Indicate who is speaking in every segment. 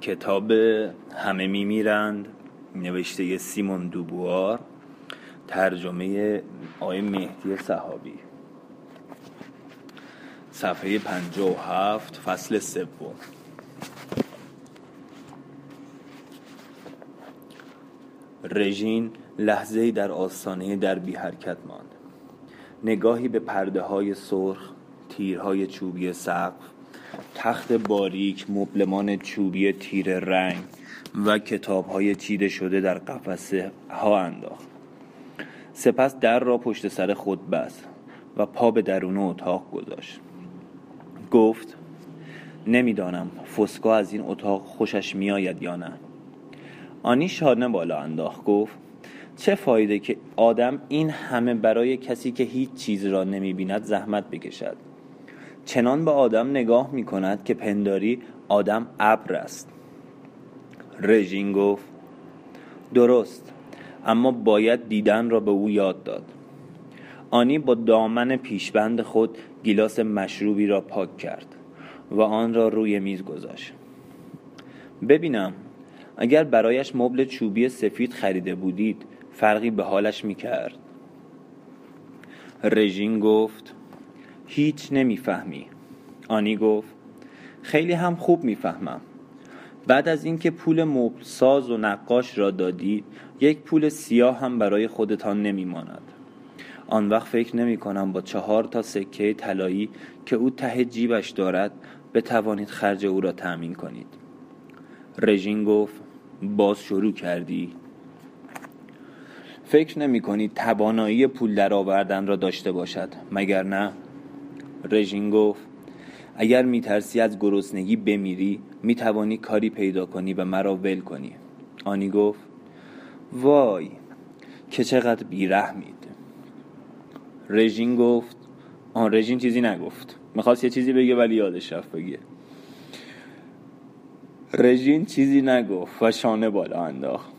Speaker 1: کتاب همه میمیرند نوشته سیمون دوبوار ترجمه آقای مهدی صحابی. صفحه 57 فصل سوم. رژین لحظه در آستانه دربی حرکت ماند. نگاهی به پرده های سرخ تیرهای چوبی سقف تخت باریک مبلمان چوبی تیر رنگ و کتاب های چیده شده در قفسه ها انداخت. سپس در را پشت سر خود بست و پا به درون اتاق گذاشت. گفت نمی‌دانم فسکا از این اتاق خوشش میآید یا نه. آنی شانه بالا انداخت. گفت چه فایده که آدم این همه برای کسی که هیچ چیز را نمی بیند زحمت بکشد؟ چنان به آدم نگاه می کند که پنداری آدم ابر است. رژین گفت درست اما باید دیدن را به او یاد داد. آنی با دامن پیشبند خود گیلاس مشروبی را پاک کرد و آن را روی میز گذاشت. ببینم اگر برایش مبل چوبی سفید خریده بودید فرقی به حالش می کرد رژین گفت هیچ نمی‌فهمی. آنی گفت خیلی هم خوب می‌فهمم. بعد از اینکه پول مبل ساز و نقاش را دادید یک پول سیاه هم برای خودتان نمیماند. آن وقت فکر نمی کنم با چهار تا سکه طلایی که او ته جیبش دارد بتوانید خرج او را تأمین کنید. رژین گفت باز شروع کردی. فکر نمی کنید توانایی پول درآوردن را داشته باشد مگر نه؟ رژین گفت اگر میترسی از گرسنگی بمیری می‌توانی کاری پیدا کنی و مرا ول کنی. آنی گفت وای که چقدر بیرحمید. رژین گفت آن رژین چیزی نگفت. می‌خواست یه چیزی بگه ولی یادش رفت بگه. رژین چیزی نگفت و شانه بالا انداخت.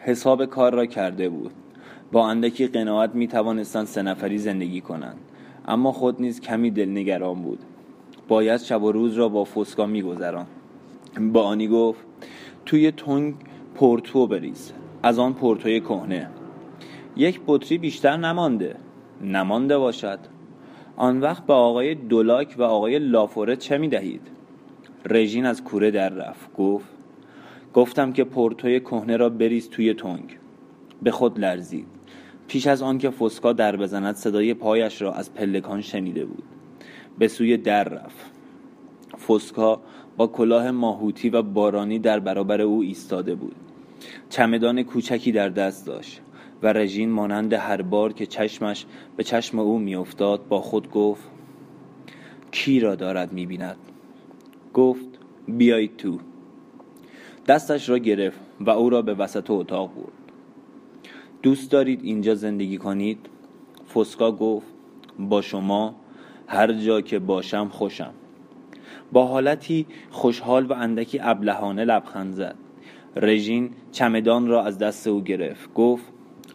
Speaker 1: حساب کار را کرده بود. با اندکی قناعت می سه نفری زندگی کنند. اما خود نیز کمی دلنگران بود. باید شب و روز را با فسکا میگذران. با آنی گفت توی تنگ پورتو بریز. از آن پورتوی کهنه. یک بطری بیشتر نمانده. نمانده باشد. آن وقت به آقای دولاک و آقای لافوره چه می دهید؟ رژین از کوره در رفت. گفت گفتم که پورتوی کهنه را بریز توی تنگ. به خود لرزید. پیش از آنکه فسکا در بزند صدای پایش را از پلکان شنیده بود. به سوی در رفت. فسکا با کلاه ماهوتی و بارانی در برابر او ایستاده بود. چمدان کوچکی در دست داشت و رژین مانند هر بار که چشمش به چشم او میافتاد با خود گفت کی را دارد می‌بیند؟ گفت بیایید تو. دستش را گرفت و او را به وسط اتاق برد. دوست دارید اینجا زندگی کنید؟ فسکا گفت با شما هر جا که باشم خوشم. با حالتی خوشحال و اندکی ابلهانه لبخند زد. رژین چمدان را از دست او گرفت. گفت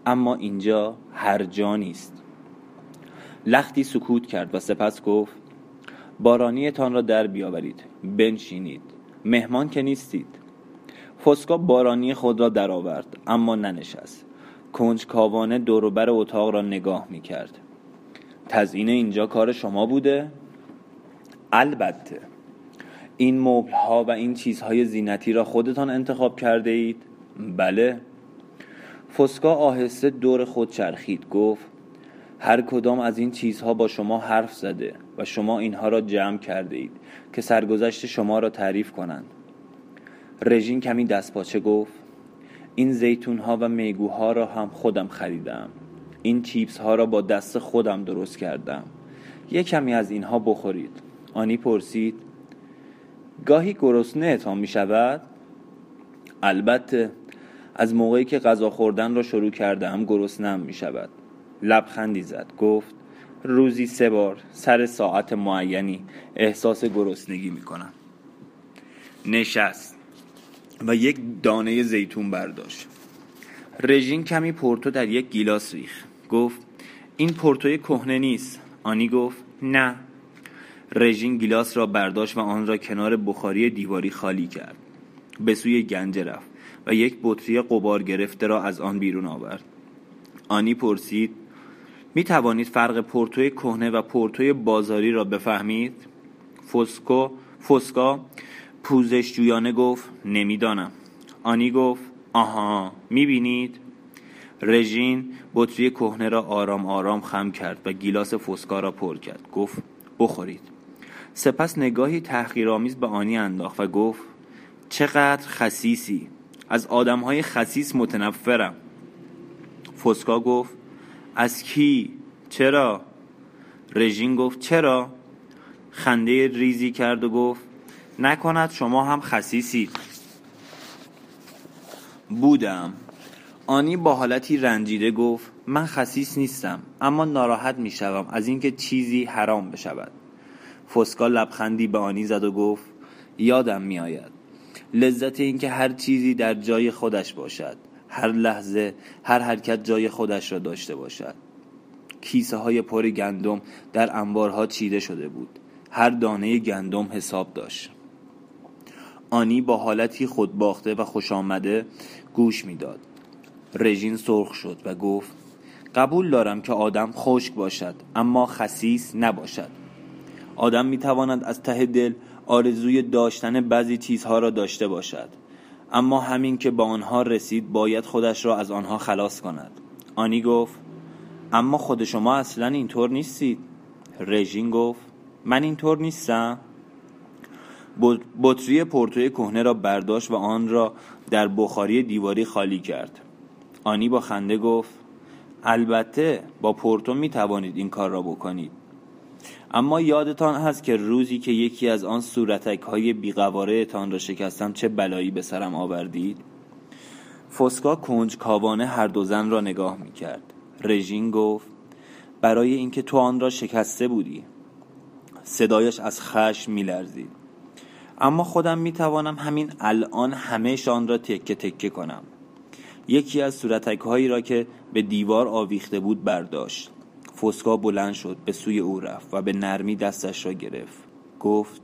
Speaker 1: اما اینجا هر جا نیست. لختی سکوت کرد و سپس گفت بارانیتان را در بیاورید. بنشینید. مهمان که نیستید. فسکا بارانی خود را درآورد اما ننشست. کنجکاوانه دوروبر اتاق را نگاه می کرد تزیین اینجا کار شما بوده؟ البته این مبل ها و این چیزهای زینتی را خودتان انتخاب کرده اید؟ بله فسکا آهسته دور خود چرخید گفت هر کدام از این چیزها با شما حرف زده و شما اینها را جمع کرده اید که سرگذشت شما را تعریف کنند رژین کمی دستپاچه گفت این زیتون ها و میگوها را هم خودم خریدم. این چیپس ها را با دست خودم درست کردم. یک کمی از اینها بخورید. آنی پرسید گاهی گرسنه تا می شود؟ البته از موقعی که غذا خوردن را شروع کردم گرسنم می شود. لبخندی زد گفت روزی سه بار سر ساعت معینی احساس گرسنگی می کنم. نشست. و یک دانه زیتون برداشت. رژین کمی پورتو در یک گیلاس ریخ. گفت این پورتوی کهنه نیست. آنی گفت نه. رژین گیلاس را برداشت و آن را کنار بخاری دیواری خالی کرد. به سوی گنجه رفت و یک بطری قبار گرفته را از آن بیرون آورد. آنی پرسید می توانید فرق پورتوی کهنه و پورتوی بازاری را بفهمید؟ فسکو فسکا؟ پوزش جویانه گفت نمی‌دانم آنی گفت آها می بینید؟ رژین بطری کهنه را آرام آرام خم کرد و گیلاس فسکا را پر کرد گفت بخورید سپس نگاهی تحقیرآمیز به آنی انداخت و گفت چقدر خسیسی از آدمهای خسیس متنفرم فسکا گفت از کی؟ چرا؟ رژین گفت چرا؟ خنده ریزی کرد و گفت نکند شما هم خسیسید بودم. آنی با حالتی رنجیده گفت من خسیس نیستم اما ناراحت می شوم از اینکه چیزی حرام بشود. فسکا لبخندی به آنی زد و گفت یادم می آید لذت اینکه هر چیزی در جای خودش باشد. هر لحظه هر حرکت جای خودش را داشته باشد. کیسه های پر گندم در انبارها چیده شده بود. هر دانه گندم حساب داشت. آنی با حالتی خودباخته و خوش آمده گوش می‌داد. رژین سرخ شد و گفت قبول دارم که آدم خشک باشد اما خسیس نباشد. آدم می تواند از ته دل آرزوی داشتن بعضی چیزها را داشته باشد. اما همین که با آنها رسید باید خودش را از آنها خلاص کند. آنی گفت اما خود شما اصلا اینطور نیستید. رژین گفت من اینطور نیستم. بطری پورتوی کهنه را برداشت و آن را در بخاری دیواری خالی کرد. آنی با خنده گفت البته با پورتو می توانید این کار را بکنید. اما یادتان هست که روزی که یکی از آن صورتک های بیقواره تان را شکستم چه بلایی به سرم آوردید؟ فسکا کنج کاوانه هر دو زن را نگاه می کرد رژین گفت برای اینکه تو آن را شکسته بودی. صدایش از خشم می لرزید اما خودم می توانم همین الان همهشان را تکه تکه کنم. یکی از صورتک هایی را که به دیوار آویخته بود برداشت. فسکا بلند شد به سوی او رفت و به نرمی دستش را گرفت. گفت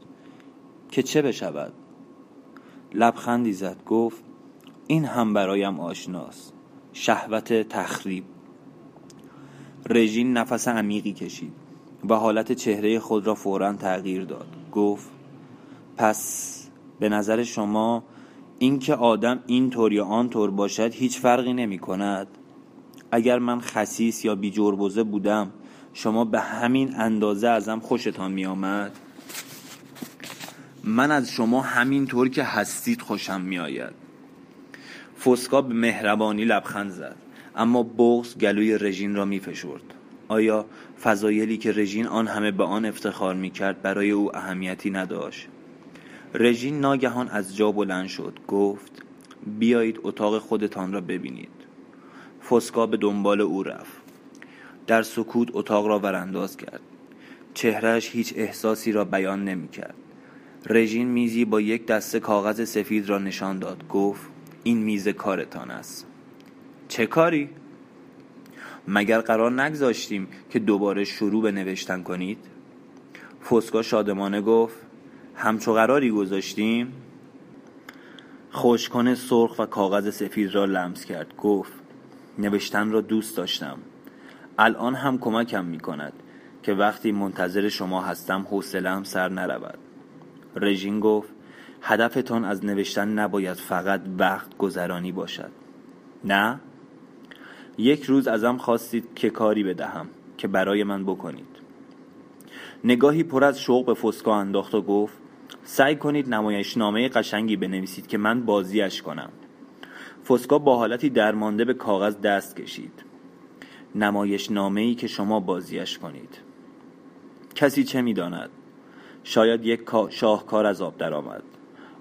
Speaker 1: که چه بشود؟ لبخندی زد گفت این هم برایم آشناست. شهوت تخریب. رژین نفس عمیقی کشید و حالت چهره خود را فورا تغییر داد. گفت پس به نظر شما اینکه آدم اینطور یا آنطور باشد هیچ فرقی نمی کند اگر من خسیس یا بی جربوزه بودم شما به همین اندازه ازم خوشتان می آمد من از شما همینطور که هستید خوشم می آید فسکا به مهربانی لبخند زد اما بغز گلوی رژین را می فشرد. آیا فضایلی که رژین آن همه به آن افتخار می کرد برای او اهمیتی نداشت؟ رژین ناگهان از جا بلند شد گفت بیایید اتاق خودتان را ببینید. فسکا به دنبال او رفت. در سکوت اتاق را ورانداز کرد. چهرهش هیچ احساسی را بیان نمی کرد رژین میزی با یک دسته کاغذ سفید را نشان داد گفت این میز کارتان است. چه کاری؟ مگر قرار نگذاشتیم که دوباره شروع به نوشتن کنید؟ فسکا شادمانه گفت همچو قراری گذاشتیم؟ خوشکنه سرخ و کاغذ سفید را لمس کرد. گفت نوشتن را دوست داشتم. الان هم کمکم می کند که وقتی منتظر شما هستم حوصله‌ام سر نرود. رژین گفت هدفتان از نوشتن نباید فقط وقت گذرانی باشد. نه؟ یک روز ازم خواستید که کاری بدهم که برای من بکنید. نگاهی پر از شوق به فسکا انداخت و گفت سعی کنید نمایشنامه قشنگی بنویسید که من بازیش کنم. فسکا با حالتی درمانده به کاغذ دست کشید. نمایش ای که شما بازیش کنید. کسی چه می‌داند؟ شاید یک شاهکار از آب درآمد.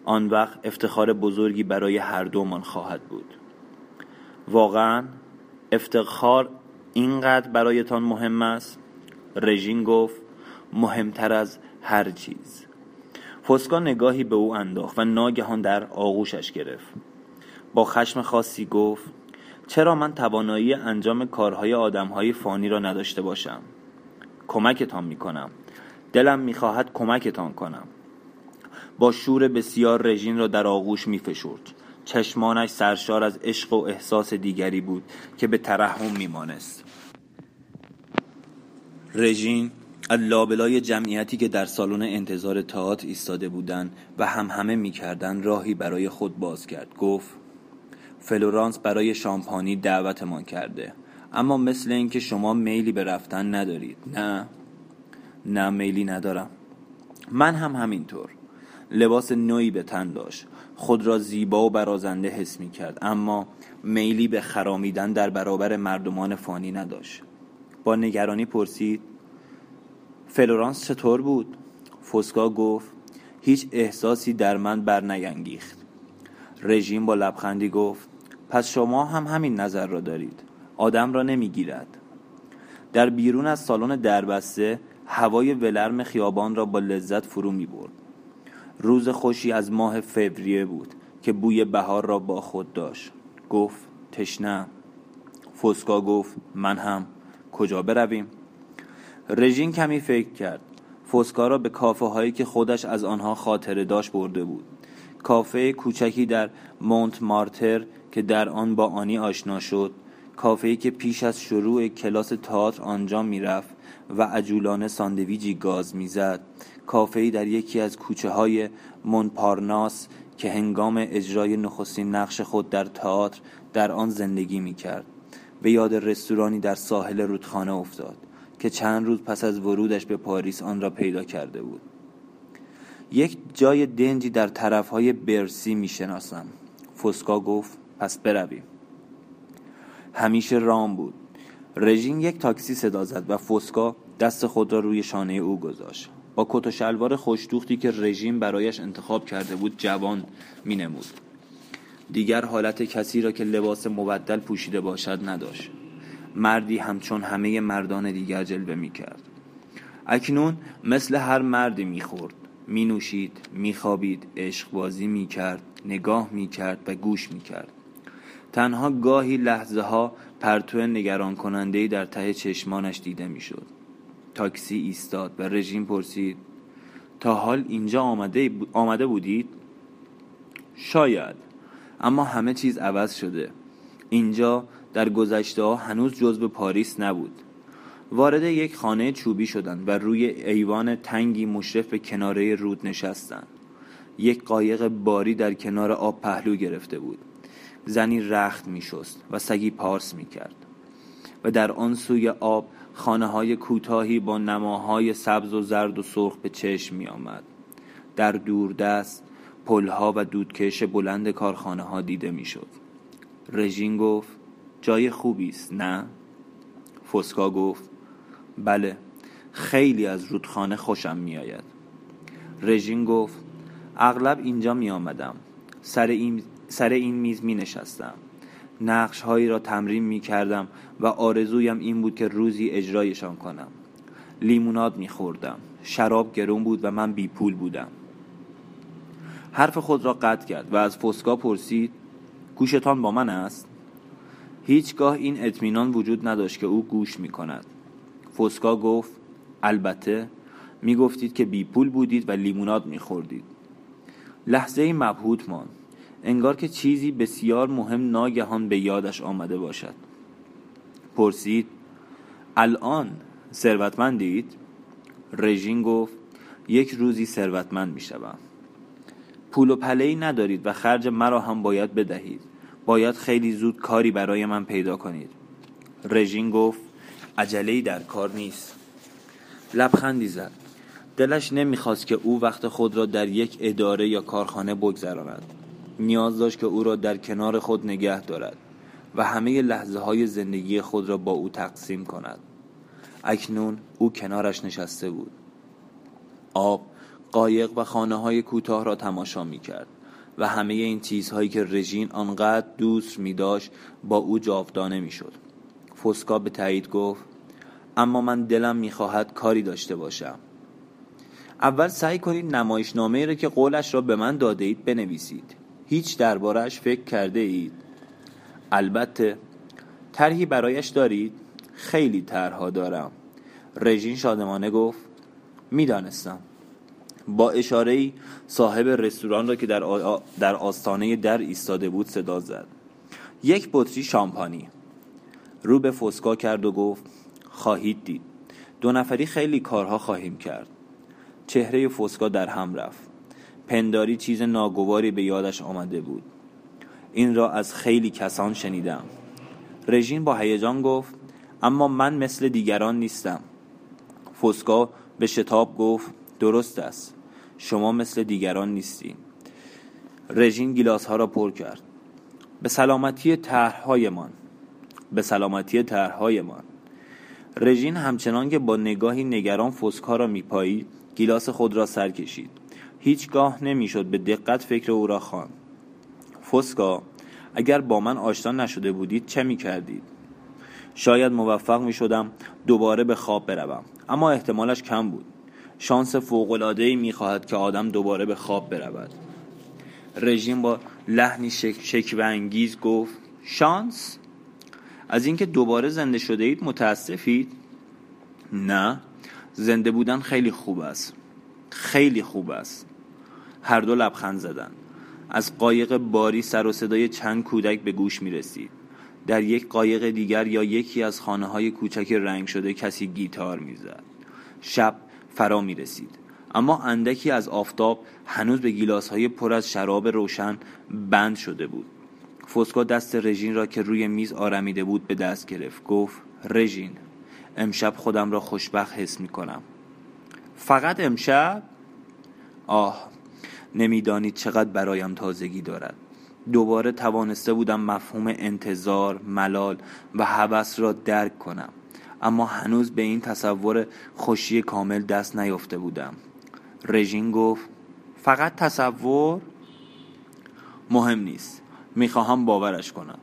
Speaker 1: آن وقت افتخار بزرگی برای هر دومان خواهد بود. واقعا افتخار اینقدر برایتان مهم است؟ رژین گفت مهمتر از هر چیز. فسکا نگاهی به او انداخت و ناگهان در آغوشش گرفت. با خشم خاصی گفت چرا من توانایی انجام کارهای آدمهای فانی را نداشته باشم؟ کمکتان می‌کنم. دلم می‌خواهد کمکتان کنم. با شور بسیار رژین را در آغوش می فشرد. چشمانش سرشار از عشق و احساس دیگری بود که به ترحم میمانست. رژین از لابلای جمعیتی که در سالن انتظار تئاتر ایستاده بودند و هم همه می‌کردند راهی برای خود باز کرد. گفت فلورانس برای شامپانی دعوتمان کرده اما مثل اینکه شما میلی به رفتن ندارید. نه نه میلی ندارم. من هم همینطور. لباس نوعی به تن داشت. خود را زیبا و برازنده حس می کرد اما میلی به خرامیدن در برابر مردمان فانی نداشت. با نگرانی پرسید فلورانس چطور بود؟ فوسکا گفت هیچ احساسی در من بر نینگیخت رژیم با لبخندی گفت پس شما هم همین نظر را دارید. آدم را نمی‌گیرد. در بیرون از سالن دربسته هوای ولرم خیابان را با لذت فرو می برد روز خوشی از ماه فوریه بود که بوی بهار را با خود داشت. گفت تشنه. فوسکا گفت من هم. کجا برویم؟ رژین کمی فکر کرد. فوسکا را به کافه هایی که خودش از آنها خاطره داشت برده بود. کافه کوچکی در مونت مارتر که در آن با آنی آشنا شد کافه که پیش از شروع کلاس تئاتر آنجا می‌رفت و عجولانه ساندویجی گاز می‌زد. کافه در یکی از کوچه های مونپارناس که هنگام اجرای نخستین نقش خود در تئاتر در آن زندگی می کرد به یاد رستورانی در ساحل رودخانه افتاد. که چند روز پس از ورودش به پاریس آن را پیدا کرده بود. یک جای دنجی در طرفهای برسی می شناسم فسکا گفت پس برویم. همیشه رام بود. رژین یک تاکسی صدا زد و فوسکا دست خود را روی شانه او گذاشت. با کت و شلوار خوشدوختی که رژیم برایش انتخاب کرده بود جوان می نمود. دیگر حالت کسی را که لباس مبدل پوشیده باشد نداشت. مردی همچون همه مردان دیگر جلوه می کرد. اکنون مثل هر مردی می خورد. می نوشید می خوابید عشق بازی می کرد نگاه می کرد و گوش می کرد. تنها گاهی لحظه ها پرتو نگران کننده در ته چشمانش دیده می شد. تاکسی ایستاد و رژیم پرسید تا حال اینجا آمده, آمده بودید؟ شاید اما همه چیز عوض شده. اینجا در گذشته ها هنوز جزو پاریس نبود وارد یک خانه چوبی شدند و روی ایوان تنگی مشرف به کناره رود نشستند یک قایق باری در کنار آب پهلو گرفته بود زنی رخت می شست و سگی پارس می کرد و در آن سوی آب خانه های کوتاهی با نماهای سبز و زرد و سرخ به چشم می آمد. در دوردست پلها و دودکش بلند کارخانه ها دیده می شد. رژین گفت جای خوبی است. نه؟ فسکا گفت بله خیلی از رودخانه خوشم می آید. رژین گفت اغلب اینجا می آمدم سر این, سر این میز می نشستم نقش هایی را تمرین می کردم و آرزویم این بود که روزی اجرایشان کنم. لیموناد می خوردم شراب گرون بود و من بی پول بودم. حرف خود را قطع کرد و از فسکا پرسید گوشتان با من است؟ هیچگاه این اطمینان وجود نداشت که او گوش می کند فسکا گفت البته می گفتید که بی پول بودید و لیموناد می خوردید لحظه مبهوت ماند. انگار که چیزی بسیار مهم ناگهان به یادش آمده باشد. پرسید الان ثروتمندید؟ رژین گفت یک روزی ثروتمند می شوم پول و پله ندارید و خرج مرا هم باید بدهید. باید خیلی زود کاری برای من پیدا کنید. رژین گفت عجله در کار نیست. لبخندی زد. دلش نمی‌خواست که او وقت خود را در یک اداره یا کارخانه بگذراند. نیاز داشت که او را در کنار خود نگه دارد و همه لحظه های زندگی خود را با او تقسیم کند. اکنون او کنارش نشسته بود. آب قایق و خانه های کوتاه را تماشا می کرد و همه این چیزهایی که رژین آنقدر دوست می داشت با او جاودانه می شد فسکا به تایید گفت اما من دلم می خواهد کاری داشته باشم. اول سعی کنید نمایشنامه را که قولش را به من داده اید بنویسید. هیچ دربارش فکر کرده اید؟ البته طرحی برایش دارید؟ خیلی طرحها دارم. رژین شادمانه گفت می‌دانستم. با اشاره صاحب رستوران را که در, در آستانه در ایستاده بود صدا زد. یک بطری شامپانی. رو به فسکا کرد و گفت خواهید دید. دو نفری خیلی کارها خواهیم کرد. چهره فسکا در هم رفت. پنداری چیز ناگواری به یادش آمده بود. این را از خیلی کسان شنیدم. رژین با هیجان گفت اما من مثل دیگران نیستم. فسکا به شتاب گفت درست است. شما مثل دیگران نیستی. رژین گیلاس ها را پر کرد. به سلامتی طرحهایمان به سلامتی طرحهایمان. رژین همچنان که با نگاهی نگران فسکا را میپایید گیلاس خود را سر کشید. هیچگاه نمی‌شد به دقت فکر او را خواند. فسکا اگر با من آشنا نشده بودید چه می کردید؟ شاید موفق می شدم دوباره به خواب بروم اما احتمالش کم بود. شانس فوقلادهی می خواهد که آدم دوباره به خواب برود رژیم با لحنی شک, انگیز گفت شانس؟ از اینکه دوباره زنده شده اید متاسفید؟ نه زنده بودن خیلی خوب است خیلی خوب است هر دو لبخند زدند از قایق باری سر و صدای چند کودک به گوش می رسید در یک قایق دیگر یا یکی از خانه های کوچک رنگ شده کسی گیتار می‌زد. شب فرا می رسید اما اندکی از آفتاب هنوز به گیلاس های پر از شراب روشن بند شده بود. فسکا دست رژین را که روی میز آرمیده بود به دست گرفت. گفت رژین امشب خودم را خوشبخت حس می کنم فقط امشب؟ آه نمی‌دانید چقدر برایم تازگی دارد. دوباره توانسته بودم مفهوم انتظار، ملال و هوس را درک کنم. اما هنوز به این تصور خوشی کامل دست نیافته بودم. رژین گفت فقط تصور مهم نیست. می‌خواهم باورش کنم.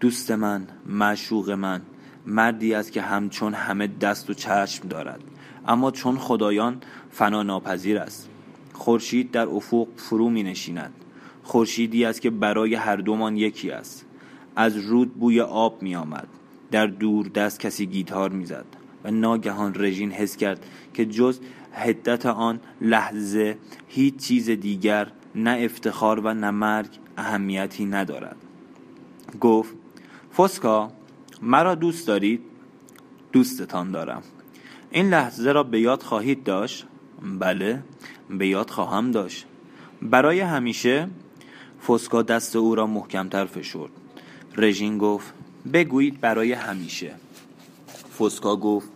Speaker 1: دوست من معشوق من مردی است که همچون همه دست و چشم دارد. اما چون خدایان فنا ناپذیر است. خورشید در افق فرو می نشیند خورشیدی است که برای هر دومان یکی است. از رود بوی آب می آمد در دور دست کسی گیتار می‌زد و ناگهان رژین حس کرد که جز حدت آن لحظه هیچ چیز دیگر نه افتخار و نه مرگ اهمیتی ندارد. گفت فسکا مرا دوست دارید؟ دوستتان دارم. این لحظه را به یاد خواهید داشت؟ بله به یاد خواهم داشت. برای همیشه؟ فسکا دست او را محکمتر فشرد. رژین گفت بگویید برای همیشه. فسکا گفت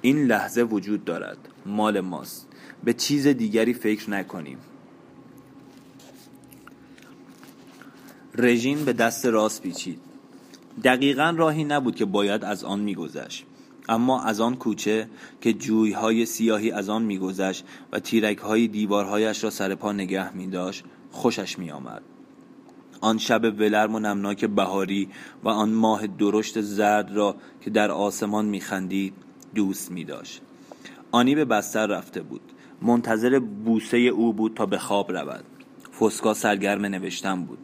Speaker 1: این لحظه وجود دارد. مال ماست. به چیز دیگری فکر نکنیم. رژین به دست راست پیچید. دقیقا راهی نبود که باید از آن میگذشت. اما از آن کوچه که جویهای سیاهی از آن میگذشت و تیرکهای دیوارهایش را سر پا نگه می داشت خوشش می آمد. آن شب ولرم و نمناک بهاری و آن ماه درشت زرد را که در آسمان میخندید دوست می داشت. آنی به بستر رفته بود. منتظر بوسه او بود تا به خواب رود. فسکا سرگرم نوشتن بود.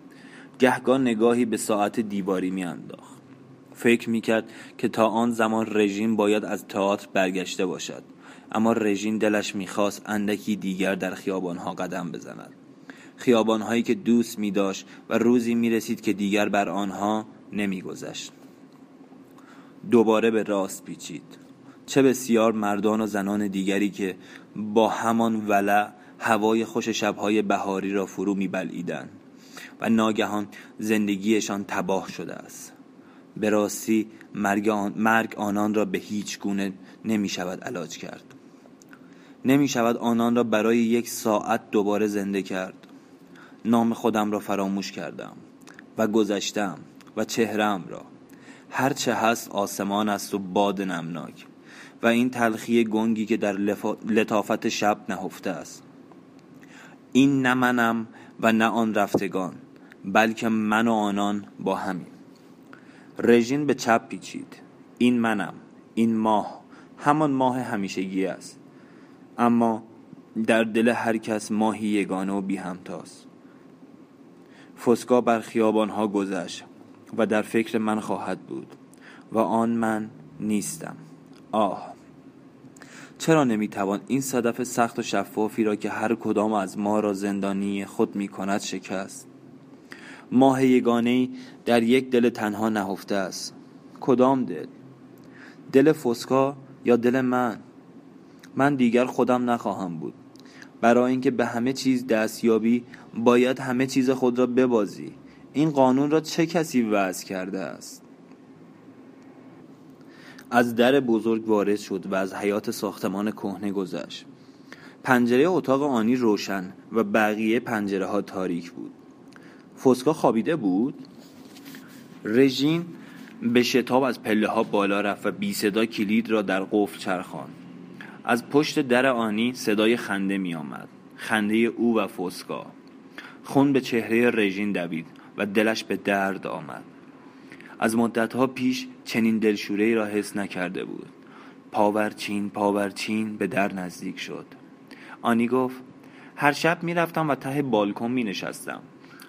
Speaker 1: گهگاه نگاهی به ساعت دیواری میانداخت. فکر می‌کرد که تا آن زمان رژیم باید از تئاتر برگشته باشد. اما رژین دلش می‌خواست اندکی دیگر در خیابانها قدم بزند. خیابانهایی که دوست می داشت و روزی می رسید که دیگر بر آنها نمی گذشت. دوباره به راست پیچید. چه بسیار مردان و زنان دیگری که با همان ولع هوای خوش شبهای بهاری را فرو می و ناگهان زندگیشان تباه شده است. به راستی مرگ, آن، مرگ آنان را به هیچ گونه نمی شود علاج کرد. نمی شود آنان را برای یک ساعت دوباره زنده کرد. نام خودم را فراموش کردم و گذشتم و چهرم را. هر چه هست آسمان است و باد نمناک و این تلخی گنگی که در لطافت شب نهفته است. این نه منم و نه آن رفتگان بلکه من و آنان با همین رژین به چپ پیچید. این منم این ماه همان ماه همیشگی است. اما در دل هر کس ماهی یگانه و بی همتاست فسکا بر ها گذشت و در فکر من خواهد بود و آن من نیستم. آه. چرا نمی‌توان این صدف سخت و شفافی را که هر کدام از ما را زندانی خود می کند شکست؟ ماه یگانه در یک دل تنها نهفته است. کدام دل؟ دل فسکا یا دل من؟ من دیگر خودم نخواهم بود. برای اینکه به همه چیز دستیابی باید همه چیز خود را ببازی. این قانون را چه کسی وضع کرده است؟ از در بزرگ وارد شد و از حیات ساختمان کهنه گذشت. پنجره اتاق آنی روشن و بقیه پنجره ها تاریک بود. فسکا خوابیده بود؟ رژین به شتاب از پله ها بالا رفت و بی صدا کلید را در قفل چرخاند. از پشت در آنی صدای خنده می آمد خنده او و فسکا. خون به چهره رژین دوید و دلش به درد آمد. از مدتها پیش چنین دلشوره را حس نکرده بود. پاورچین پاورچین به در نزدیک شد. آنی گفت هر شب می‌رفتم و ته بالکن می نشستم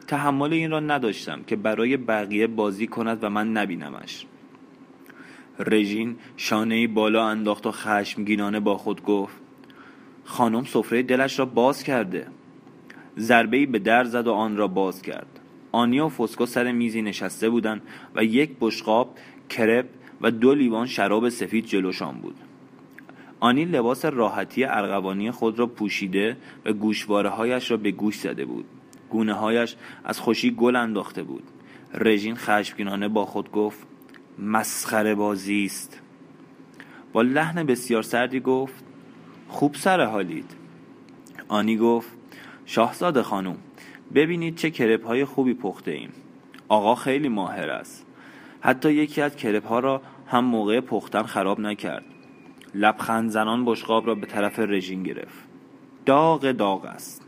Speaker 1: تحمل این را نداشتم که برای بقیه بازی کند و من نبینمش. رژین شانه بالا انداخت و خشمگینانه با خود گفت خانم سفره دلش را باز کرده. ضربه به در زد و آن را باز کرد. آنیا و فسکو سر میزی نشسته بودند و یک بشقاب کرپ و دو لیوان شراب سفید جلوشان بود. آنی لباس راحتی ارغوانی خود را پوشیده و گوشواره هایش را به گوش زده بود. گونه هایش از خوشی گل انداخته بود. رژین خشمگینانه با خود گفت مسخره بازی است. با لحن بسیار سردی گفت خوب سر حالید. آنی گفت شاهزاده خانم ببینید چه کرپ های خوبی پخته ایم. آقا خیلی ماهر است. حتی یکی از کرپ ها را هم موقع پختن خراب نکرد. لبخند زنان بشقاب را به طرف رژین گرفت. داغ داغ است.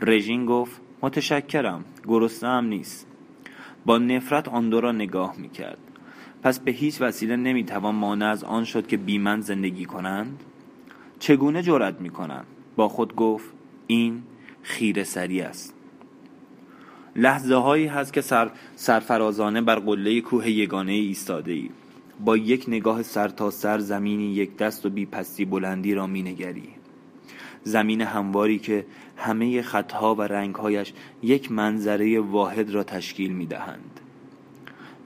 Speaker 1: رژین گفت متشکرم گرسنه نیست. با نفرت آن دو را نگاه می‌کرد. پس به هیچ وسیله نمی‌توان مانع از آن شد که بیمن زندگی کنند؟ چگونه جرأت می‌کنند؟ با خود گفت این خیره سری است. لحظه هایی هست که سر سرفرازانه بر قله کوه یگانه ایستاده ای با یک نگاه سر تا سر زمینی یک دست و بی پستی بلندی را می نگری. زمین همواری که همه خطها و رنگهایش یک منظره واحد را تشکیل می دهند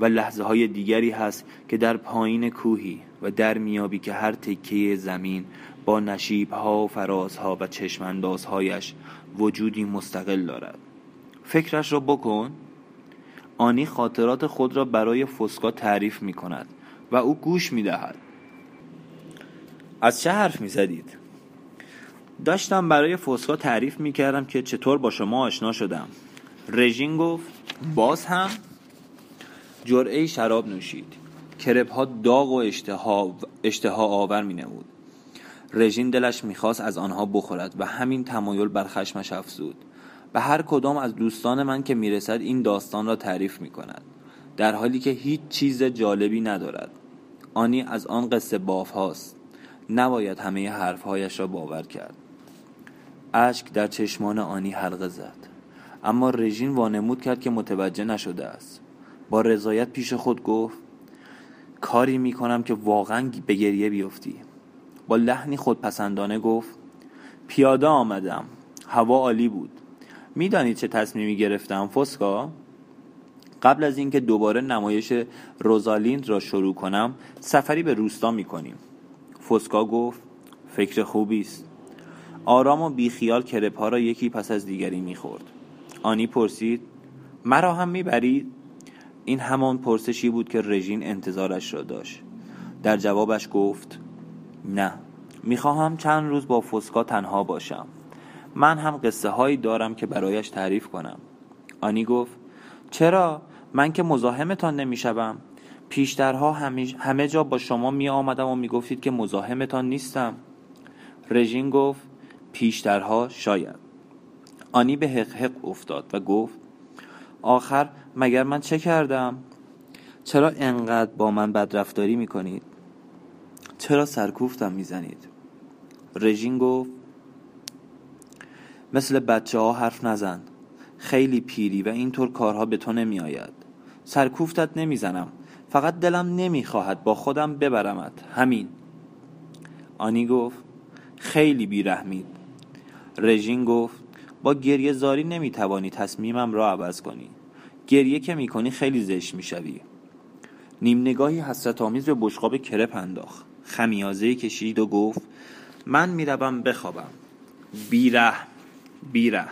Speaker 1: و لحظه های دیگری هست که در پایین کوهی و در میابی که هر تکه زمین با نشیب ها و فرازها و چشماندازهایش وجودی مستقل دارد. فکرش را بکن. آنی خاطرات خود را برای فسکا تعریف می کند و او گوش می دهد از چه حرف می زدید؟ داشتم برای فسکا تعریف می کردم که چطور با شما آشنا شدم. رژین گفت باز هم؟ جرعه شراب نوشید. کرپ ها داغ و اشتها, اشتها آور می نمود رژین دلش می‌خواست از آنها بخورد و همین تمایل بر خشمش افزود. به هر کدام از دوستان من که می‌رسد این داستان را تعریف می کند در حالی که هیچ چیز جالبی ندارد. آنی از آن قصه باف هاست. نباید همه حرفهایش را باور کرد. اشک در چشمان آنی حلقه زد. اما رژین وانمود کرد که متوجه نشده است. با رضایت پیش خود گفت کاری می کنم که واقعا به گریه بیفتی. با لحنی خودپسندانه گفت پیاده آمدم هوا عالی بود. می‌دانید چه تصمیمی گرفتم فسکا؟ قبل از اینکه دوباره نمایش روزالیند را شروع کنم سفری به روستا می‌کنیم. فسکا گفت فکر خوبی است. آرام و بیخیال کرپ ها را یکی پس از دیگری می‌خورد. آنی پرسید مرا هم می‌برید؟ این همان پرسشی بود که رژین انتظارش را داشت. در جوابش گفت نه می‌خواهم چند روز با فسکا تنها باشم. من هم قصه هایی دارم که برایش تعریف کنم. آنی گفت چرا؟ من که مزاحمتان نمی‌شوم. پیشترها همه جا با شما می آمدم و می گفتید که مزاحمتان نیستم. رژین گفت پیشترها شاید. آنی به حق حق افتاد و گفت آخر مگر من چه کردم؟ چرا انقدر با من بدرفتاری می کنید چرا سرکوفتم می‌زنید؟ رژین گفت مثل بچه ها حرف نزن. خیلی پیری و اینطور کارها به تو نمی آید سرکوفتت نمی‌زنم. فقط دلم نمی‌خواهد با خودم ببرمت. همین. آنی گفت خیلی بیرحمید. رژین گفت با گریه زاری نمی‌توانی تصمیمم را عوض کنی. گریه که می‌کنی خیلی زشت می‌شوی. نیم نگاهی حسرت آمیز به بشقاب کرپ انداخت. خمیازه کشید و گفت من می‌روم بخوابم. بیره بیره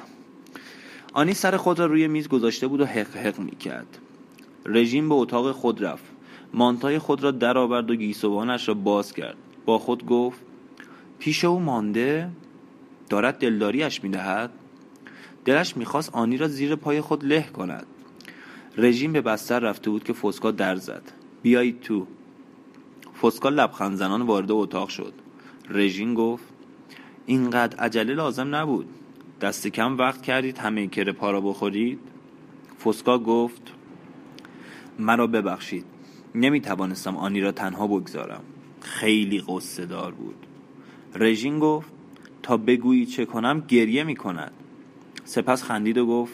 Speaker 1: آنی سر خود را روی میز گذاشته بود و حق حق می‌کرد. رژیم به اتاق خود رفت. مانتای خود را درآورد و گیسوانش را باز کرد. با خود گفت پیش او مانده دارد دلداریش می‌دهد؟ دلش می‌خواست آنی را زیر پای خود له کند. رژیم به بستر رفته بود که فسکا در زد. بیایید تو. فسکا لبخند زنان وارد اتاق شد. رژین گفت اینقدر عجله لازم نبود. دست کم وقت کردید همه کره پارا بخورید. فسکا گفت مرا ببخشید. نمی توانستم آنی را تنها بگذارم. خیلی قصه دار بود. رژین گفت تا بگویی چه کنم گریه می کند سپس خندید و گفت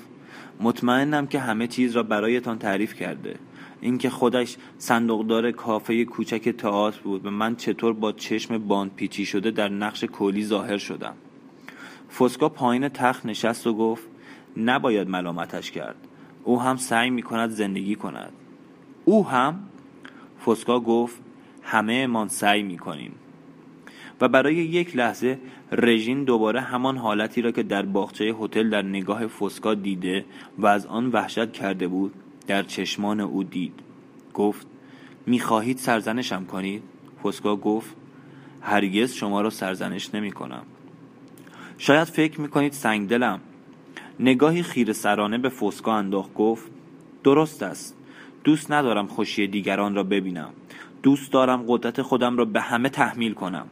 Speaker 1: مطمئنم که همه چیز را برایتان تعریف کرده. اینکه خودش صندوقدار کافه کوچک تئاتر بود و من چطور با چشم باند پیچی شده در نقش کلی ظاهر شدم. فسکا پایین تخت نشست و گفت نباید ملامتش کرد. او هم سعی می کند زندگی کند. او هم؟ فسکا گفت همه من سعی می کنیم و برای یک لحظه رژین دوباره همان حالتی را که در باغچه هتل در نگاه فسکا دیده و از آن وحشت کرده بود در چشمان او دید. گفت می‌خواهید سرزنشم کنید؟ فسکا گفت هرگز شما را سرزنش نمی کنم شاید فکر می کنید سنگدلم. نگاهی خیر سرانه به فسکا انداخت گفت درست است. دوست ندارم خوشی دیگران را ببینم. دوست دارم قدرت خودم را به همه تحمیل کنم.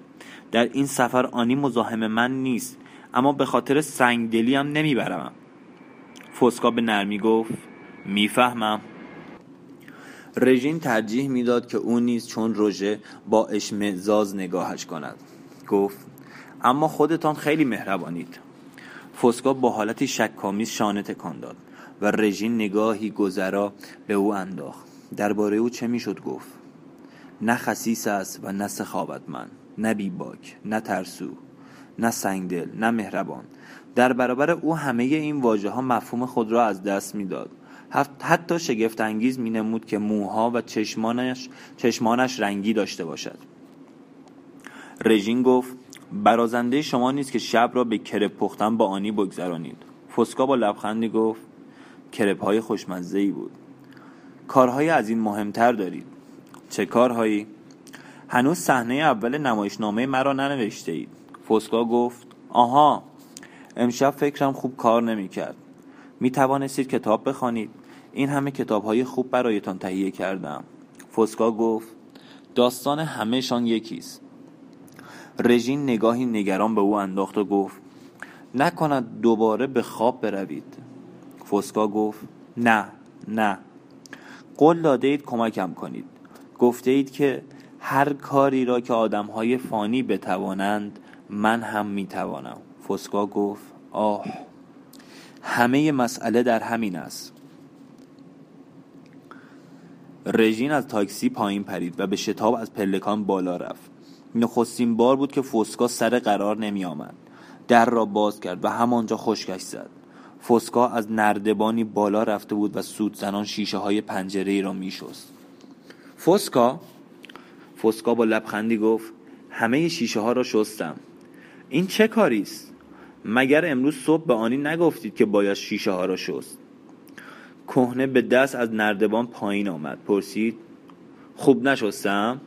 Speaker 1: در این سفر آنی مزاحم من نیست اما به خاطر سنگدلی هم نمی‌برم فسکا به نرمی گفت می‌فهمم. رژین ترجیح می‌داد که او نیز چون روژه با اشمعزاز نگاهش کند. گفت اما خودتان خیلی مهربانید. فسکا با حالتی شکامیز شانه تکان داد و رژین نگاهی گذرا به او انداخت. درباره او چه می‌شد گفت؟ نه خسیس است و نه من نه بیباک نه ترسو نه سنگدل نه مهربان. در برابر او همه این واژه ها مفهوم خود را از دست می‌داد. حتی شگفت انگیز می نمود که موها و چشمانش, چشمانش رنگی داشته باشد. رژین گفت برازنده شما نیست که شب را به کرپ پختن با آنی بگذرانید. فسکا با لبخندی گفت کرپ های خوشمزه ای بود. کارهای از این مهمتر دارید. چه کارهایی؟ هنوز صحنه اول نمایشنامه مرا ننوشته اید. فسکا گفت آها امشب فکرم خوب کار نمی کرد می توانستید کتاب بخوانید. این همه کتاب های خوب برایتان تهیه کردم. فسکا گفت داستان همهشان یکیست. رژین نگاهی نگران به او انداخت و گفت نکند دوباره به خواب بروید. فسکا گفت نه نه. قول داده اید کمکم کنید. گفته اید که هر کاری را که های فانی بتوانند من هم می‌توانم. فسکا گفت آه همه مسئله در همین است. رژین از تاکسی پایین پرید و به شتاب از پلکان بالا رفت. نخستین بار بود که فسکا سر قرار نمی آمد در را باز کرد و همانجا خشکش زد. فسکا از نردبانی بالا رفته بود و سود زنان شیشه های پنجره را می شست فسکا فسکا با لبخندی گفت همه شیشه ها را شستم. این چه کاری است؟ مگر امروز صبح به آنی نگفتید که باید شیشه ها را شست؟ کهنه به دست از نردبان پایین آمد. پرسید؟ خوب نشستم.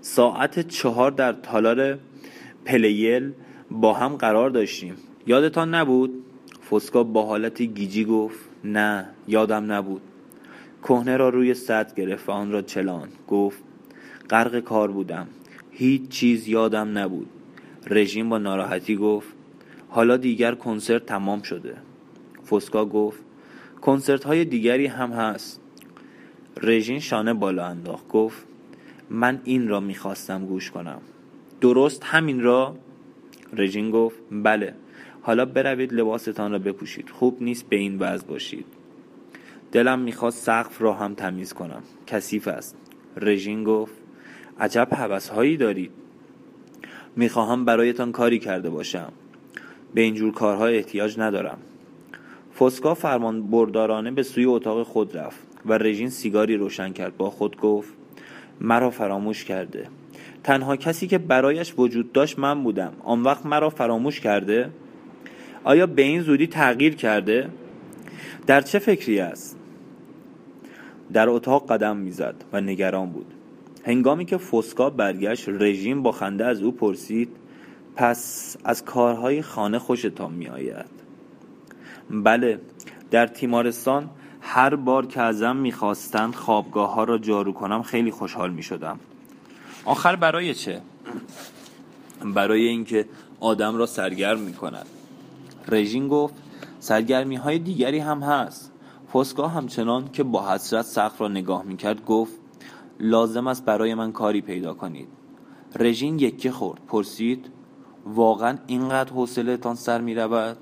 Speaker 1: ساعت چهار در تالار پلیل با هم قرار داشتیم. یادتان نبود؟ فسکا با حالتی گیجی گفت نه یادم نبود. کهنه را روی سطح گرفت و آن را چلان. گفت غرق کار بودم. هیچ چیز یادم نبود. رژیم با ناراحتی گفت حالا دیگر کنسرت تمام شده. فسکا گفت کنسرت های دیگری هم هست. رژین شانه بالا انداخت گفت من این را می‌خواستم گوش کنم. درست همین را؟ رژین گفت بله. حالا بروید لباستان را بپوشید. خوب نیست به این وضع باشید. دلم می‌خواست سقف را هم تمیز کنم. کثیف است. رژین گفت عجب هایی دارید. می‌خواهم برایتان کاری کرده باشم. به اینجور کارها احتیاج ندارم. فسکا فرمان بردارانه به سوی اتاق خود رفت و رژین سیگاری روشن کرد. با خود گفت مرا فراموش کرده. تنها کسی که برایش وجود داشت من بودم. آن وقت مرا فراموش کرده؟ آیا به این زودی تغییر کرده؟ در چه فکری است؟ در اتاق قدم می‌زد و نگران بود. هنگامی که فسکا برگشت رژیم با خنده از او پرسید پس از کارهای خانه خوشتان می آید بله در تیمارستان هر بار که ازم می‌خواستند خوابگاه ها را جارو کنم خیلی خوشحال می شدم آخر برای چه؟ برای اینکه آدم را سرگرم می کند رژین گفت سرگرمی های دیگری هم هست. فسکا همچنان که با حسرت سقف را نگاه می کرد گفت لازم است برای من کاری پیدا کنید. رژین یکی خورد. پرسید واقعا اینقدر حوصلهتان سر می رود؟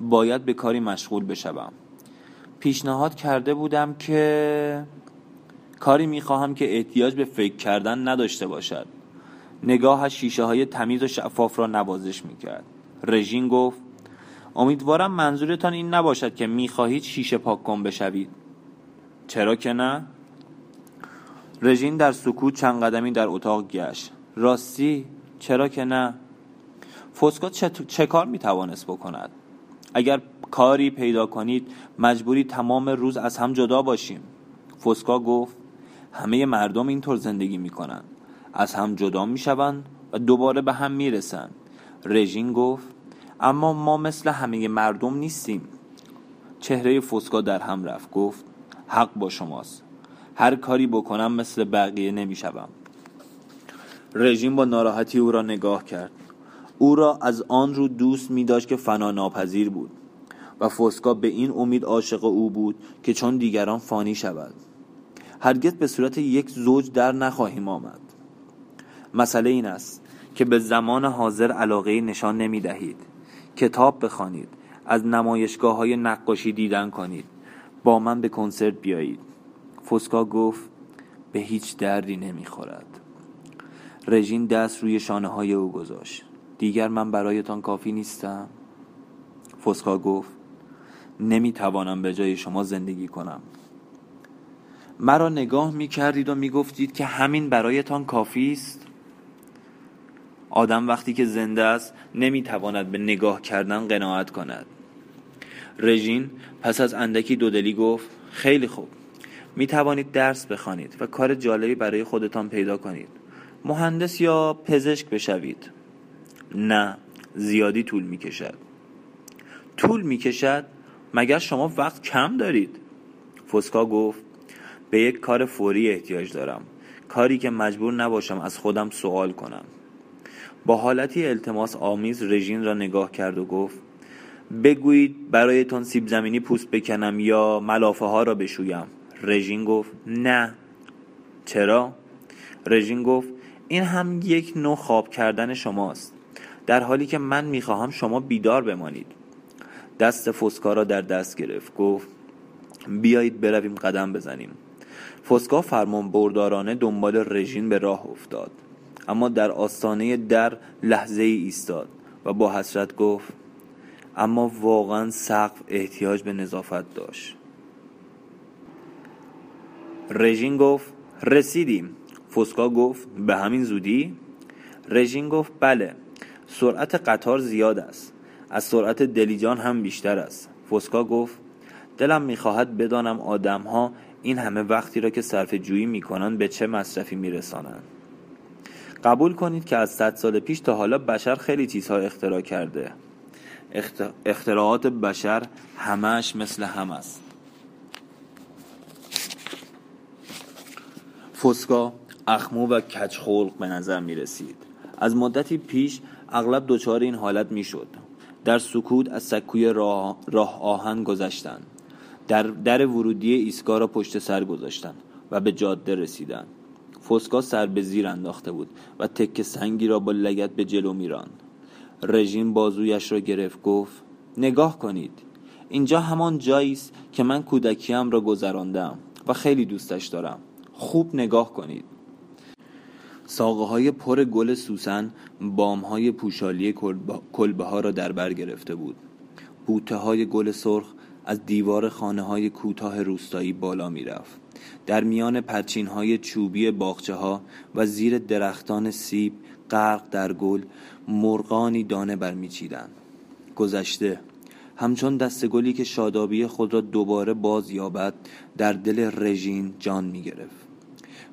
Speaker 1: باید به کاری مشغول بشوم. پیشنهاد کرده بودم که کاری می‌خواهم که احتیاج به فکر کردن نداشته باشد. نگاهش شیشه های تمیز و شفاف را نوازش می‌کرد. رژین گفت امیدوارم منظورتان این نباشد که می‌خواهید شیشه پاک کن بشوید. چرا که نه؟ رژین در سکوت چند قدمی در اتاق گشت. راستی چرا که نه؟ فسکا چه, چه کار می‌توانست بکند؟ اگر کاری پیدا کنید مجبوری تمام روز از هم جدا باشیم. فسکا گفت همه مردم اینطور زندگی می‌کنند. از هم جدا می‌شوند و دوباره به هم می‌رسند. رژین گفت اما ما مثل همه مردم نیستیم. چهره فسکا در هم رفت. گفت حق با شماست. هر کاری بکنم مثل بقیه نمی‌شوم. رژیم با ناراحتی او را نگاه کرد. او را از آن رو دوست می داشت که فنا ناپذیر بود و فسکا به این امید عاشق او بود که چون دیگران فانی شود. هرگز به صورت یک زوج در نخواهیم آمد. مسئله این است که به زمان حاضر علاقه نشان نمی دهید کتاب بخوانید. از نمایشگاه های نقاشی دیدن کنید. با من به کنسرت بیایید. فسکا گفت به هیچ دردی نمی‌خورد. رژین دست روی شانه های او گذاشت. دیگر من برایتان کافی نیستم؟ فسکا گفت نمی‌توانم به جای شما زندگی کنم. مرا نگاه می کردید و می گفتید که همین برایتان کافی است؟ آدم وقتی که زنده است نمی‌تواند به نگاه کردن قناعت کند. رژین پس از اندکی دودلی گفت خیلی خوب. می توانید درس بخوانید و کار جالبی برای خودتان پیدا کنید. مهندس یا پزشک بشوید. نه زیادی طول می کشد طول می کشد مگر شما وقت کم دارید؟ فسکا گفت به یک کار فوری احتیاج دارم. کاری که مجبور نباشم از خودم سوال کنم. با حالتی التماس آمیز رژین را نگاه کرد و گفت بگویید برایتان سیب زمینی پوست بکنم یا ملافه ها را بشویم. رژین گفت نه. چرا؟ رژین گفت این هم یک نوع خواب کردن شماست. در حالی که من می‌خواهم شما بیدار بمانید. دست فسکا را در دست گرفت. گفت بیایید برویم قدم بزنیم. فسکا فرمان بردارانه دنبال رژین به راه افتاد. اما در آستانه در لحظه ای ایستاد و با حسرت گفت اما واقعا سقف احتیاج به نظافت داشت. رژین گفت رسیدیم فسکا گفت به همین زودی؟ رژین گفت بله سرعت قطار زیاد است. از سرعت دلیجان هم بیشتر است. فسکا گفت دلم می‌خواهد بدانم آدمها این همه وقتی را که صرف جویی می‌کنند به چه مصرفی میرسانند. قبول کنید که از صد سال پیش تا حالا بشر خیلی چیزها اختراع کرده. اختراعات بشر همش مثل هم است. فسکا اخمو و کچخلق به نظر می رسید از مدتی پیش اغلب دچار این حالت می شد در سکوت از سکوی راه, آهن گذشتند. در در ورودی ایستگاه را پشت سر گذاشتند و به جاده رسیدند. فسکا سر به زیر انداخته بود و تک سنگی را با لگت به جلو میراند. رژیم بازویش را گرفت گفت نگاه کنید. اینجا همان جایی است که من کودکیم را گذراندم و خیلی دوستش دارم. خوب نگاه کنید. ساقه های پر گل سوسن بام های پوشالی کلبه ها را در بر گرفته بود. بوته های گل سرخ از دیوار خانه های کوتاه روستایی بالا می رفت. در میان پرچین های چوبی باغچه ها و زیر درختان سیب غرق در گل مرغانی دانه برمیچیدند. گذشته همچون دسته گلی که شادابی خود را دوباره باز یابد در دل رژین جان می گرفت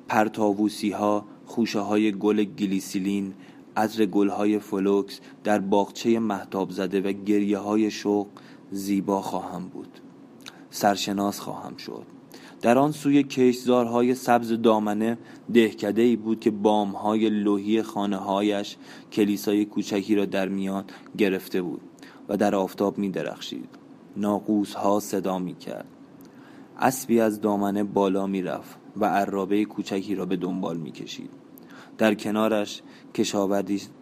Speaker 1: پرتاووسی ها خوشه های گل گلیسین عطر گل های فلوکس در باغچه مهتاب زده و گریه های شوق زیبا خواهم بود. سرشناس خواهم شد. در آن سوی کشزارهای سبز دامنه دهکده ای بود که بامهای لوحی خانه هایش کلیسای کوچکی را در میان گرفته بود و در آفتاب می درخشید ناقوس ها صدا می کرد اسبی از دامنه بالا می رفت و عرابه کوچکی را به دنبال می کشید در کنارش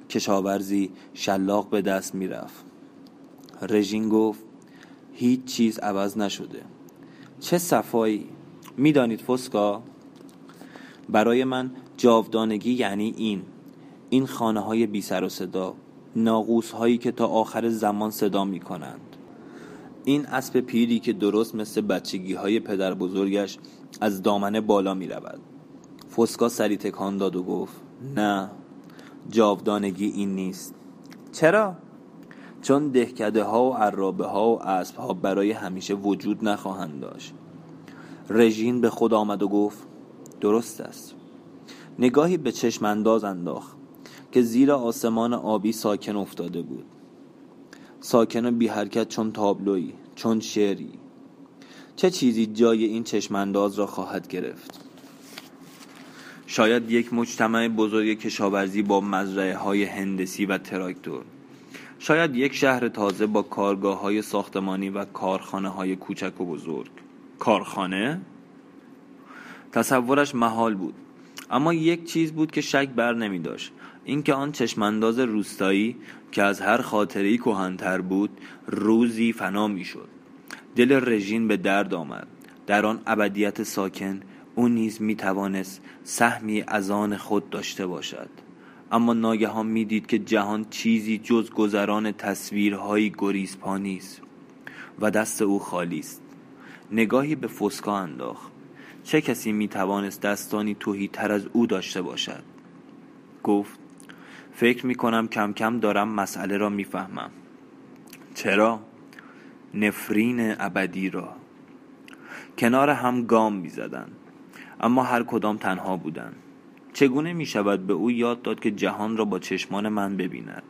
Speaker 1: کشاورزی شلاق به دست می رفت رژین گفت هیچ چیز عوض نشده. چه صفایی؟ می‌دانید فسکا؟ برای من جاودانگی یعنی این. این خانه های بی سر و صدا. ناقوس هایی که تا آخر زمان صدا می کنند این اسب پیری که درست مثل بچگی های پدر بزرگش از دامنه بالا می رود فسکا سری تکان داد و گفت نه جاودانگی این نیست. چرا؟ چون دهکده ها و عرابه ها و اسب ها برای همیشه وجود نخواهند داشت. رژین به خود آمد و گفت درست است. نگاهی به چشم انداز انداخت که زیر آسمان آبی ساکن افتاده بود. ساکن و بی حرکت چون تابلوی چون شعری. چه چیزی جای این چشمانداز را خواهد گرفت؟ شاید یک مجتمع بزرگ کشاورزی با مزرعه های هندسی و تراکتور. شاید یک شهر تازه با کارگاه های ساختمانی و کارخانه های کوچک و بزرگ. کارخانه؟ تصورش محال بود. اما یک چیز بود که شک بر نمی داشت. اینکه آن چشمانداز روستایی که از هر خاطری کهنتر بود روزی فنا می شد. دل رژین به درد آمد. در آن ابدیت ساکن او نیز می توانست سهمی از آن خود داشته باشد. اما ناگهان می‌دید که جهان چیزی جز گذران تصویرهایی گریزپا نیست و دست او خالی است. نگاهی به فسکا انداخت. چه کسی می توانست دستانی توهی تر از او داشته باشد؟ گفت فکر می کنم کم کم دارم مسئله را می‌فهمم. چرا؟ نفرین ابدی را. کنار هم گام می زدن. اما هر کدام تنها بودند. چگونه می شود به او یاد داد که جهان را با چشمان من ببیند؟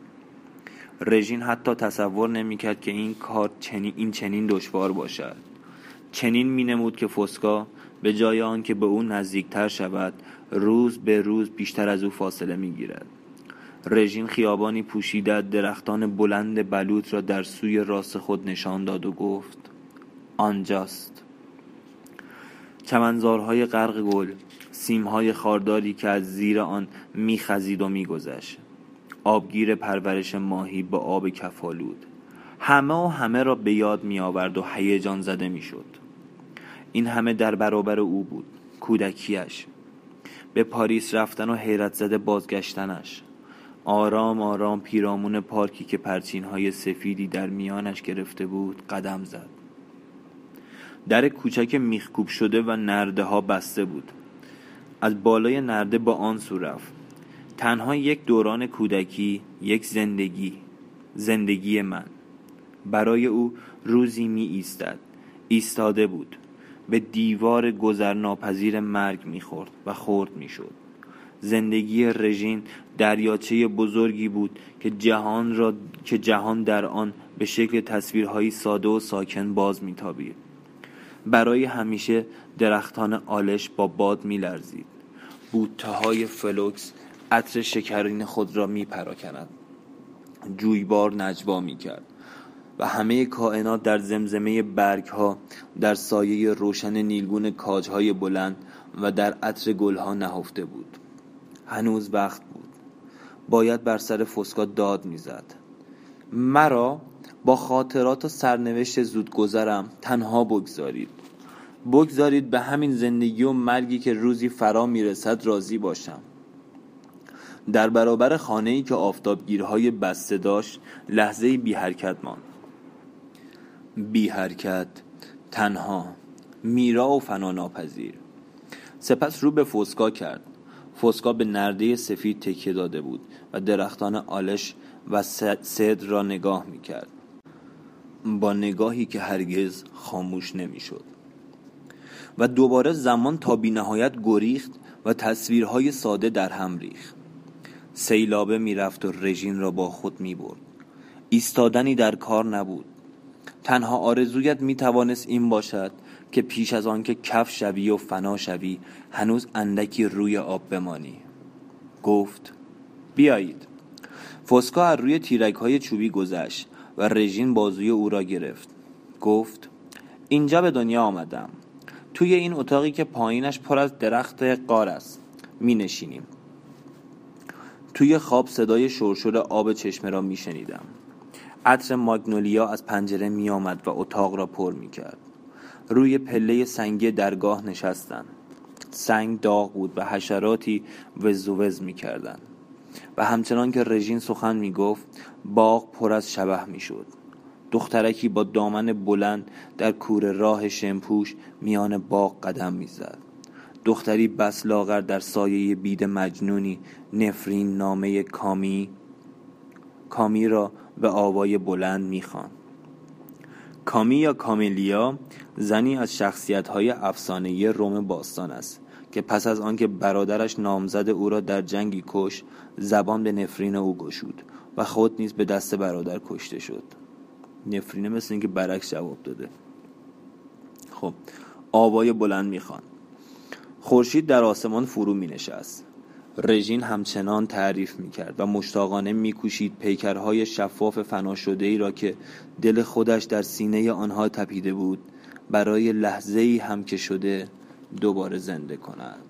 Speaker 1: رژین حتی تصور نمی کرد که این کار چنین این چنین دشوار باشد. چنین می نمود که فسکا به جای آن که به او نزدیکتر شود روز به روز بیشتر از او فاصله می گیرد رژین خیابانی پوشیده درختان بلند بلوط را در سوی راست خود نشان داد و گفت آنجاست. چمنزارهای غرق گل سیمهای خارداری که از زیر آن میخزید و میگذشت. آبگیر پرورش ماهی با آب کفالود. همه و همه را به یاد می آورد و هیجان زده می شد این همه در برابر او بود کودکیش به پاریس رفتن و حیرت زده بازگشتنش. آرام آرام پیرامون پارکی که پرچین های سفیدی در میانش گرفته بود قدم زد. در کوچک میخکوب شده و نرده ها بسته بود. از بالای نرده با آن سو رفت. تنها یک دوران کودکی یک زندگی زندگی من. برای او روزی می ایستد ایستاده بود. به دیوار گذرناپذیر مرگ می‌خورد و خرد می‌شد. زندگی رژین دریاچه بزرگی بود که جهان را که جهان در آن به شکل تصویرهایی ساده و ساکن باز میتابید. برای همیشه درختان آلش با باد میلرزید. بوته های فلوکس عطر شکرین خود را میپراکند. جویبار نجوا می‌کرد و همه کائنات در زمزمه برگ ها در سایه روشن نیلگون کاج های بلند و در عطر گل ها نهفته بود. هنوز وقت بود. باید بر سر فسکا داد می‌زد. مرا با خاطرات و سرنوشت زودگذرم تنها بگذارید. بگذارید به همین زندگی و مرگی که روزی فرا می‌رسد راضی باشم. در برابر خانه ای که آفتابگیرهای بسته داشت لحظه بی حرکت ماند. بی حرکت تنها میرا و فنا ناپذیر سپس رو به فوسکا کرد. فوسکا به نرده سفید تکیه داده بود و درختان آلش و صدر را نگاه می کرد با نگاهی که هرگز خاموش نمی شد و دوباره زمان تا بی نهایت گریخت و تصویرهای ساده در هم ریخت. سیلابه می‌رفت و رژین را با خود می برد ایستادنی در کار نبود. تنها آرزویت می توانست این باشد که پیش از آنکه کف شوی و فنا شوی هنوز اندکی روی آب بمانی. گفت بیایید. فوسکا از روی تیرک های چوبی گذشت و رژین بازوی او را گرفت. گفت اینجا به دنیا آمدم. توی این اتاقی که پایینش پر از درخت قار است. می نشینیم. توی خواب صدای شرشر آب چشمه را می شنیدم. عطر ماگنولیا از پنجره می آمد و اتاق را پر می کرد. روی پله سنگی درگاه نشستن سنگ داغ بود و حشراتی وز و وز می کردن. و همچنان که رژین سخن می گفت باغ پر از شبه می شد دخترکی با دامن بلند در کور راه شمپوش میان باغ قدم می‌زد. دختری بس لاغر در سایه بید مجنونی نفرین نامه کامی کامی را به آوای بلند می‌خوان کامی یا کامیلیا زنی از شخصیت های افسانه‌ای روم باستان است که پس از آنکه برادرش نامزد او را در جنگی کش زبان به نفرین او گشود و خود نیز به دست برادر کشته شد. نفرینه مثل اینکه برعکس جواب داده. خب آوای بلند می‌خوان. خورشید در آسمان فرو می نشست رژین همچنان تعریف می کرد و مشتاقانه می کوشید پیکرهای شفاف فنا شده را که دل خودش در سینه آنها تپیده بود برای لحظه ای هم که شده دوباره زنده کند.